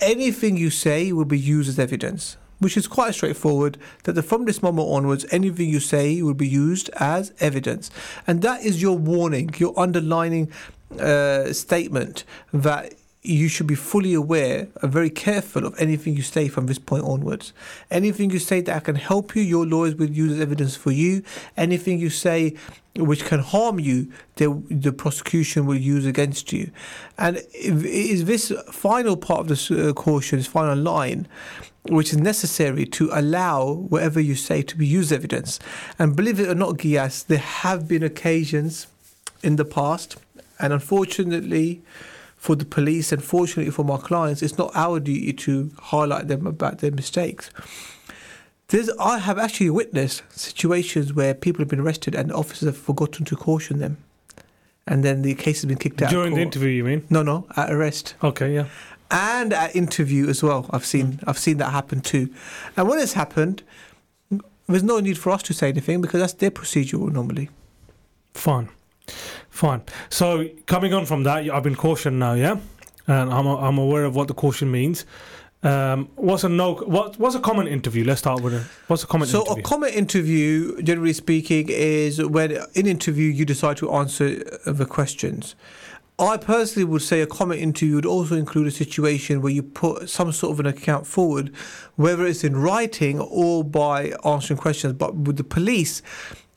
Anything you say will be used as evidence, which is quite straightforward. That from this moment onwards, anything you say will be used as evidence, and that is your warning, your underlining uh, statement that you should be fully aware and very careful of anything you say from this point onwards. Anything you say that can help you, your lawyers will use as evidence for you. Anything you say which can harm you, the, the prosecution will use against you. And is this final part of this uh, caution, this final line, which is necessary to allow whatever you say to be used evidence. And believe it or not, Gias, there have been occasions in the past, and unfortunately for the police and fortunately for my clients, it's not our duty to highlight them about their mistakes. There's, I have actually witnessed situations where people have been arrested and officers have forgotten to caution them, and then the case has been kicked out. During the interview, you mean? No, no, at arrest Okay, yeah. And at interview as well. I've seen I've seen that happen too. And when it's happened, there's no need for us to say anything because that's their procedure normally. Fine. Fine. So coming on from that, I've been cautioned now, yeah, and I'm I'm aware of what the caution means. Um, what's a no? What what's a comment interview? Let's start with it. What's a comment So interview? a comment interview, generally speaking, is when in interview you decide to answer the questions. I personally would say a comment interview would also include a situation where you put some sort of an account forward, whether it's in writing or by answering questions. But with the police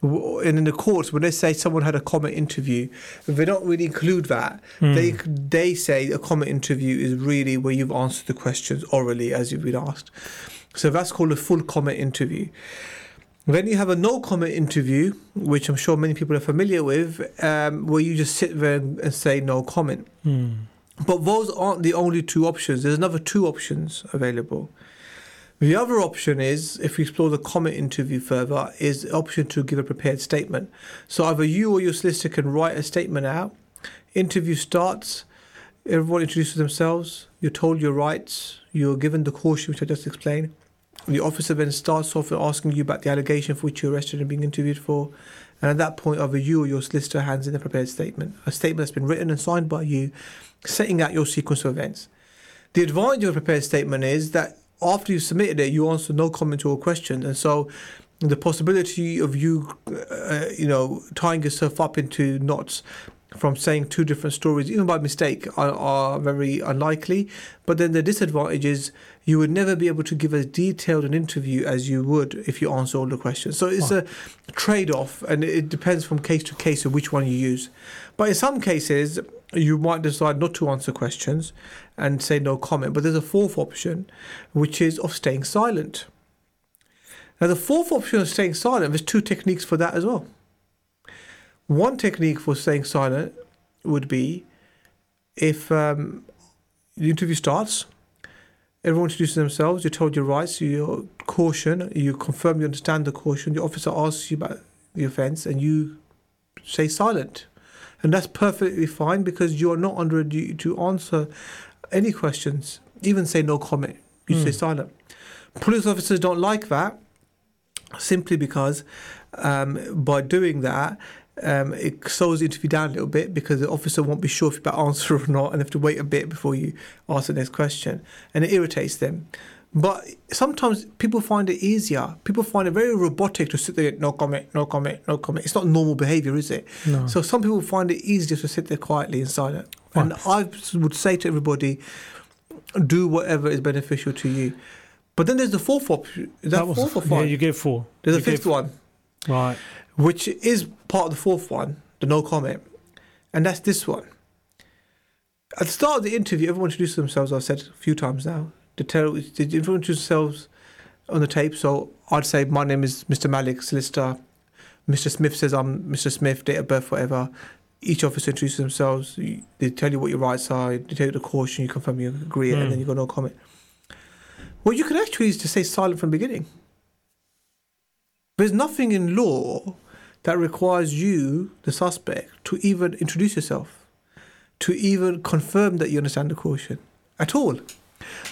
and in the courts, when they say someone had a comment interview, they don't really include that. Hmm. They they say a comment interview is really where you've answered the questions orally as you've been asked. So that's called a full comment interview. Then you have a no comment interview, which I'm sure many people are familiar with, um, where you just sit there and, say no comment. Mm. But those aren't the only two options. There's another two options available. The other option is, if we explore the comment interview further, is the option to give a prepared statement. So either you or your solicitor can write a statement out. Interview starts. Everyone introduces themselves. You're told your rights. You're given the caution, which I just explained. The officer then starts off asking you about the allegation for which you're arrested and being interviewed for. And at that point, either you or your solicitor hands in a prepared statement, a statement that's been written and signed by you, setting out your sequence of events. The advantage of a prepared statement is that after you've submitted it, you answer no comment or all questions. And so the possibility of you, uh, you know, tying yourself up into knots from saying two different stories, even by mistake, are, are, very unlikely. But then the disadvantage is you would never be able to give as detailed an interview as you would if you answer all the questions. So it's oh. a trade off, and it depends from case to case of which one you use. But in some cases, you might decide not to answer questions and say no comment. But there's a fourth option, which is of staying silent. Now, the fourth option of staying silent, there's two techniques for that as well. One technique for staying silent would be if um, the interview starts, everyone introduces themselves, you're told your rights, you caution, you confirm you understand the caution, the officer asks you about the offence, and you say silent. And that's perfectly fine because you are not under a duty to answer any questions, even say no comment. You mm. say silent. Police officers don't like that simply because um, by doing that, um, it slows the interview down a little bit because the officer won't be sure if you better answer or not and have to wait a bit before you ask the next question. And it irritates them. But sometimes people find it easier. People find it very robotic to sit there, no comment, no comment, no comment. It's not normal behavior, is it? No. So some people find it easier to sit there quietly and silent. And I would say to everybody, do whatever is beneficial to you. But then there's the fourth option. Is that, that was, fourth or five? Yeah, you gave four. There's you a fifth one. Right. Which is part of the fourth one, the no comment. And that's this one. At the start of the interview, everyone introduces themselves, I've said a few times now. They tell they introduce themselves on the tape. So I'd say my name is Mr. Malik, solicitor. Mr. Smith says I'm Mr. Smith, date of birth, whatever. Each officer introduces themselves. They tell you what your rights are. They tell you the caution. You confirm you agree, mm. and then you got no comment. Well, you can actually just say silent from the beginning. There's nothing in law that requires you, the suspect, to even introduce yourself, to even confirm that you understand the caution at all.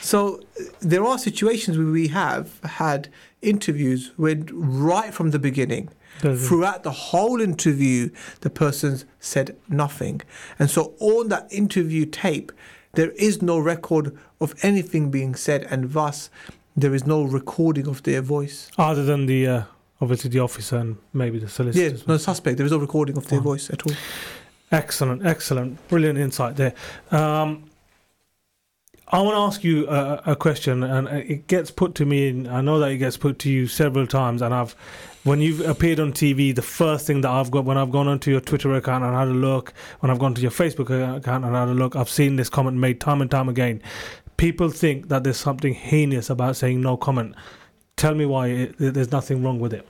So there are situations where we have had interviews where right from the beginning, throughout the whole interview, the person said nothing. And so on that interview tape, there is no record of anything being said, and thus there is no recording of their voice. Other than the uh, obviously the officer and maybe the solicitor. Yeah, no suspect. There is no recording of their oh. voice at all. Excellent, excellent, brilliant insight there. Um, I want to ask you a, a, question, and it gets put to me. And I know that it gets put to you several times, and I've, when you've appeared on TV, the first thing that I've got when I've gone onto your Twitter account and had a look, when I've gone to your Facebook account and had a look, I've seen this comment made time and time again. People think that there's something heinous about saying no comment. Tell me why it, there's nothing wrong with it.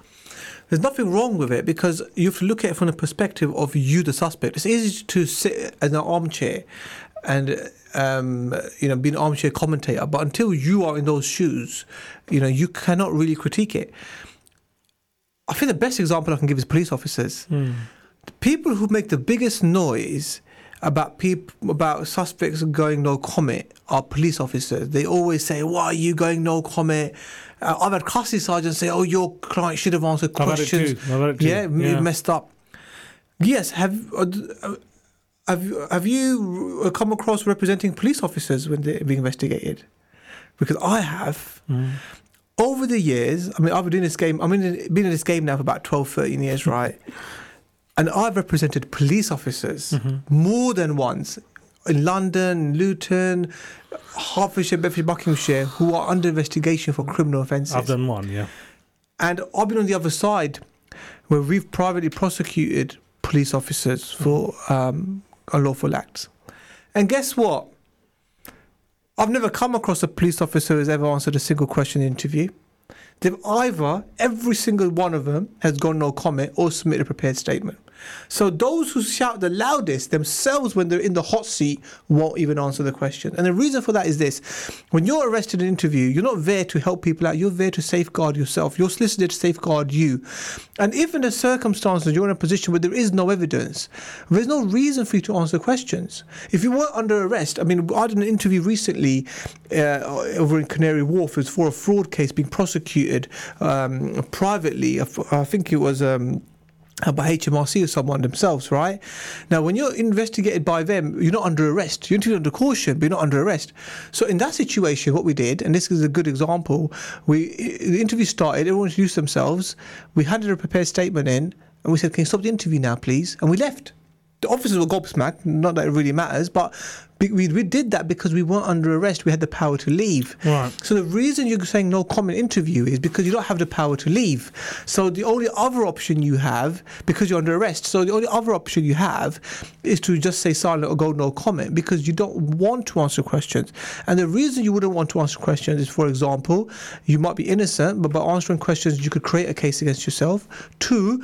There's nothing wrong with it because you have to look at it from the perspective of you, the suspect. It's easy to sit in an armchair and um, you know be an armchair commentator, but until you are in those shoes, you know you cannot really critique it. I think the best example I can give is police officers. Mm. The people who make the biggest noise about people about suspects going no comment are police officers. They always say, "Why are you going no comment?" Uh, I've had custody sergeants say, "Oh, your client should have answered questions." Yeah, yeah, messed up. Yes, have uh, uh, have have you come across representing police officers when they're being investigated? Because I have. Mm. Over the years, I mean, I've been doing this game. I mean, been in this game now for about 12, 13 years, right? And I've represented police officers mm-hmm. more than once in London, Luton, Hertfordshire, Bedfordshire, Buckinghamshire, who are under investigation for criminal offences. I've done one, yeah. And I've been on the other side, where we've privately prosecuted police officers for um, unlawful acts. And guess what? I've never come across a police officer who's ever answered a single question in an interview. They've either, every single one of them has gone no comment or submitted a prepared statement. So those who shout the loudest themselves when they're in the hot seat won't even answer the question. And the reason for that is this when you're arrested in an interview, you're not there to help people out, you're there to safeguard yourself. You're solicited to safeguard you. And if in the circumstances you're in a position where there is no evidence, there's no reason for you to answer questions. If you were under arrest, I mean, I did an interview recently uh, over in Canary Wharf. It was for a fraud case being prosecuted um, privately. I, think it was. Um, by HMRC or someone themselves, right? Now, when you're investigated by them, you're not under arrest. You're under caution, but you're not under arrest. So, in that situation, what we did, and this is a good example, we the interview started. Everyone introduced themselves. We handed a prepared statement in, and we said, "Can you stop the interview now, please?" And we left. The officers were gobsmacked. Not that it really matters, but we, we did that because we weren't under arrest. We had the power to leave. Right. So the reason you're saying no comment interview is because you don't have the power to leave. So the only other option you have, because you're under arrest, so the only other option you have is to just say silent or go no comment because you don't want to answer questions. And the reason you wouldn't want to answer questions is, for example, you might be innocent, but by answering questions, you could create a case against yourself. Two,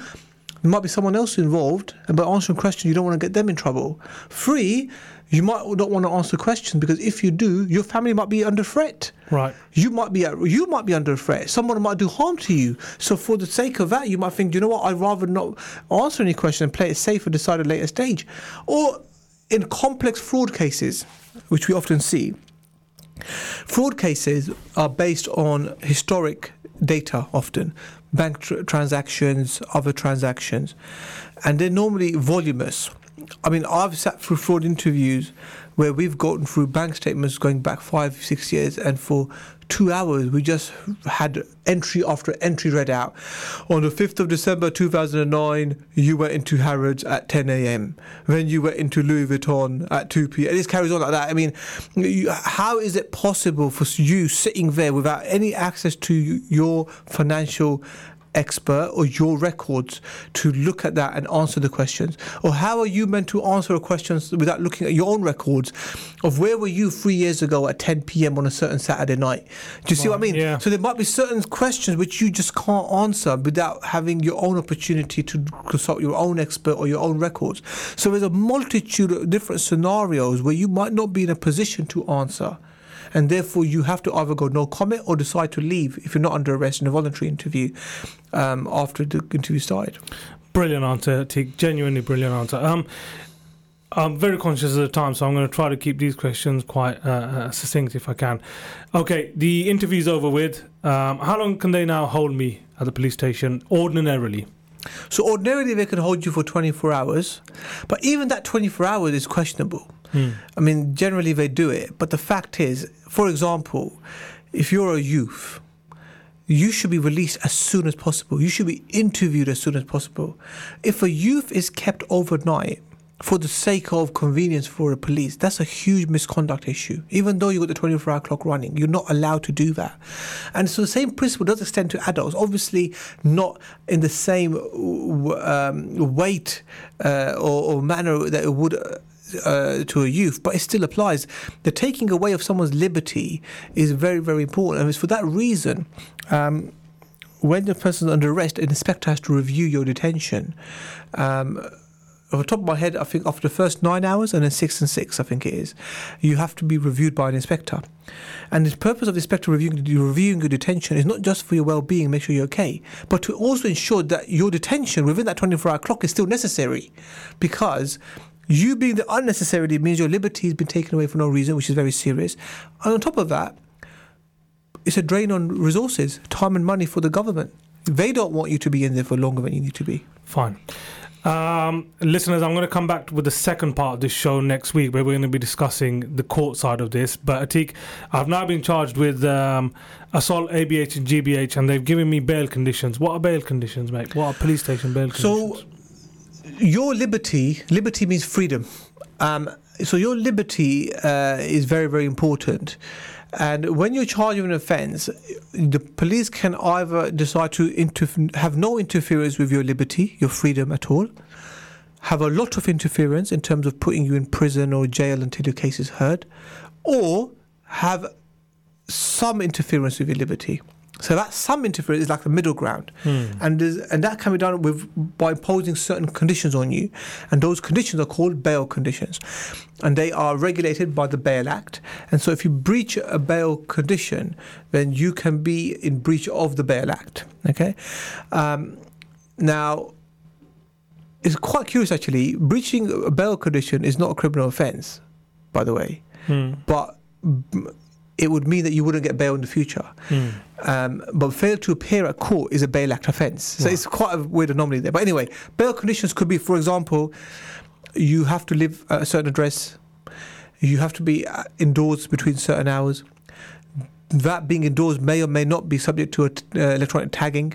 there might be someone else involved, and by answering questions, you don't want to get them in trouble. Three, you might not want to answer questions because if you do, your family might be under threat. Right. You might be at, you might be under threat. Someone might do harm to you. So for the sake of that, you might think, you know what, I'd rather not answer any question and play it safe and decide at a later stage. Or in complex fraud cases, which we often see, fraud cases are based on historic data often bank tr- transactions other transactions and they're normally voluminous i mean i've sat through fraud interviews where we've gotten through bank statements going back five six years and for two hours we just had entry after entry read out. On the 5th of december 2009 you went into harrods at 10 a.m then you went into louis vuitton at 2 p.m and this carries on like that. I mean you, how is it possible for you sitting there without any access to your financial expert or your records to look at that and answer the questions? Or how are you meant to answer a question without looking at your own records of where were you three years ago at 10 p.m. on a certain Saturday night? Do you see what I mean? yeah. So there might be certain questions which you just can't answer without having your own opportunity to consult your own expert or your own records. So there's a multitude of different scenarios where you might not be in a position to answer and therefore you have to either go no comment or decide to leave if you're not under arrest in a voluntary interview um, after the interview started. Brilliant answer, Teak. Genuinely brilliant answer. Um, I'm very conscious of the time, so I'm going to try to keep these questions quite uh, uh, succinct if I can. Okay, the interview's over with. Um, how long can they now hold me at the police station ordinarily? So ordinarily they can hold you for 24 hours, but even that 24 hours is questionable. I mean, generally they do it, but the fact is, for example, if you're a youth, you should be released as soon as possible. You should be interviewed as soon as possible. If a youth is kept overnight for the sake of convenience for the police, that's a huge misconduct issue. Even though you got the 24 hour clock running, you're not allowed to do that. And so the same principle does extend to adults. Obviously, not in the same um, weight uh, or, or manner that it would. Uh, uh, to a youth, but it still applies. The taking away of someone's liberty is very, very important, and it's for that reason. Um, when the person's under arrest, an inspector has to review your detention. Um, off the top of my head, I think after the first nine hours and then six and six, I think it is, you have to be reviewed by an inspector. And the purpose of the inspector reviewing, reviewing your detention is not just for your well being, make sure you're okay, but to also ensure that your detention within that 24 hour clock is still necessary. Because you being there unnecessarily means your liberty has been taken away for no reason, which is very serious. And on top of that, it's a drain on resources, time and money for the government. They don't want you to be in there for longer than you need to be. Fine. Um, listeners, I'm going to come back with the second part of this show next week where we're going to be discussing the court side of this. But Atik, I've now been charged with um, assault, ABH, and GBH, and they've given me bail conditions. What are bail conditions, mate? What are police station bail conditions? So, your liberty, liberty means freedom. Um, so, your liberty uh, is very, very important. And when you're charged with an offence, the police can either decide to interf- have no interference with your liberty, your freedom at all, have a lot of interference in terms of putting you in prison or jail until your case is heard, or have some interference with your liberty. So that some interference is like the middle ground, and and that can be done with by imposing certain conditions on you, and those conditions are called bail conditions, and they are regulated by the Bail Act. And so if you breach a bail condition, then you can be in breach of the Bail Act. Okay, um, now it's quite curious actually. Breaching a bail condition is not a criminal offence, by the way, but mm, it would mean that you wouldn't get bail in the future. Um, but fail to appear at court is a bail act offence. So it's quite a weird anomaly there. But anyway, bail conditions could be, for example, you have to live at a certain address, you have to be uh, indoors between certain hours. That being indoors may or may not be subject to a t- uh, electronic tagging.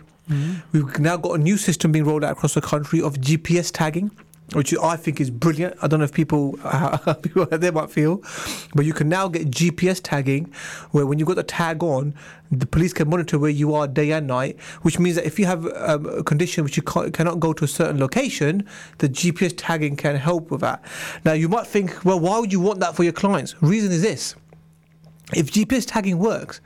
We've now got a new system being rolled out across the country of GPS tagging, which I think is brilliant. I don't know if people (laughs) how people might feel, but you can now get GPS tagging, where when you've got the tag on, the police can monitor where you are day and night. Which means that if you have um, a condition which you cannot go to a certain location, the GPS tagging can help with that. Now you might think, well, why would you want that for your clients? Reason is this: if GPS tagging works,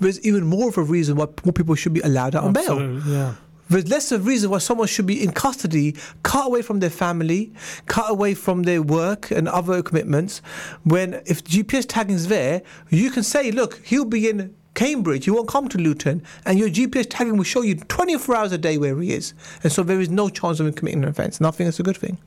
there's even more of a reason why more people should be allowed out on bail. Yeah. There's less of reason why someone should be in custody, cut away from their family, cut away from their work and other commitments. When if GPS tagging is there, you can say, look, he'll be in Cambridge, he won't come to Luton, and your GPS tagging will show you 24 hours a day where he is. And so there is no chance of him committing an offence. I think that's a good thing.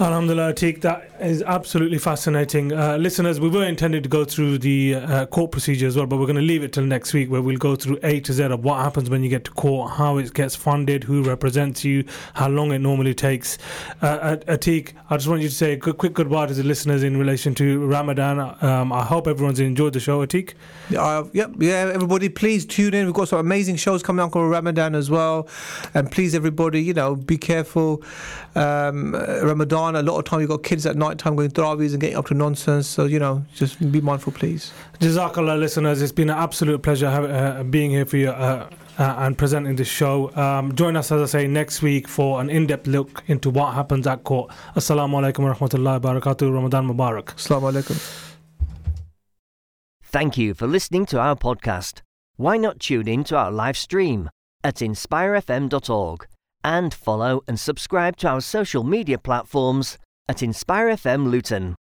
Alhamdulillah, Atik, that is absolutely fascinating. Uh, listeners, we were intended to go through the uh, court procedure as well, but we're going to leave it till next week where we'll go through A to Z of what happens when you get to court, how it gets funded, who represents you, how long it normally takes. Uh, Atik, I just want you to say a good, quick goodbye to the listeners in relation to Ramadan. Um, I hope everyone's enjoyed the show, Atik. Uh, yep, yeah, everybody, please tune in. We've got some amazing shows coming up on Ramadan as well. And please, everybody, you know, be careful. Um, Ramadan, a lot of time you've got kids at night time going Taraweehs and getting up to nonsense. So, you know, just be mindful, please. Jazakallah, listeners. It's been an absolute pleasure have, uh, being here for you uh, uh, and presenting this show. Um, join us, as I say, next week for an in depth look into what happens at court. Assalamu alaikum wa rahmatullahi wa barakatuh. Ramadan Mubarak. Assalamu alaikum. Thank you for listening to our podcast. Why not tune in to our live stream at inspirefm.org and follow and subscribe to our social media platforms at InspireFM Luton.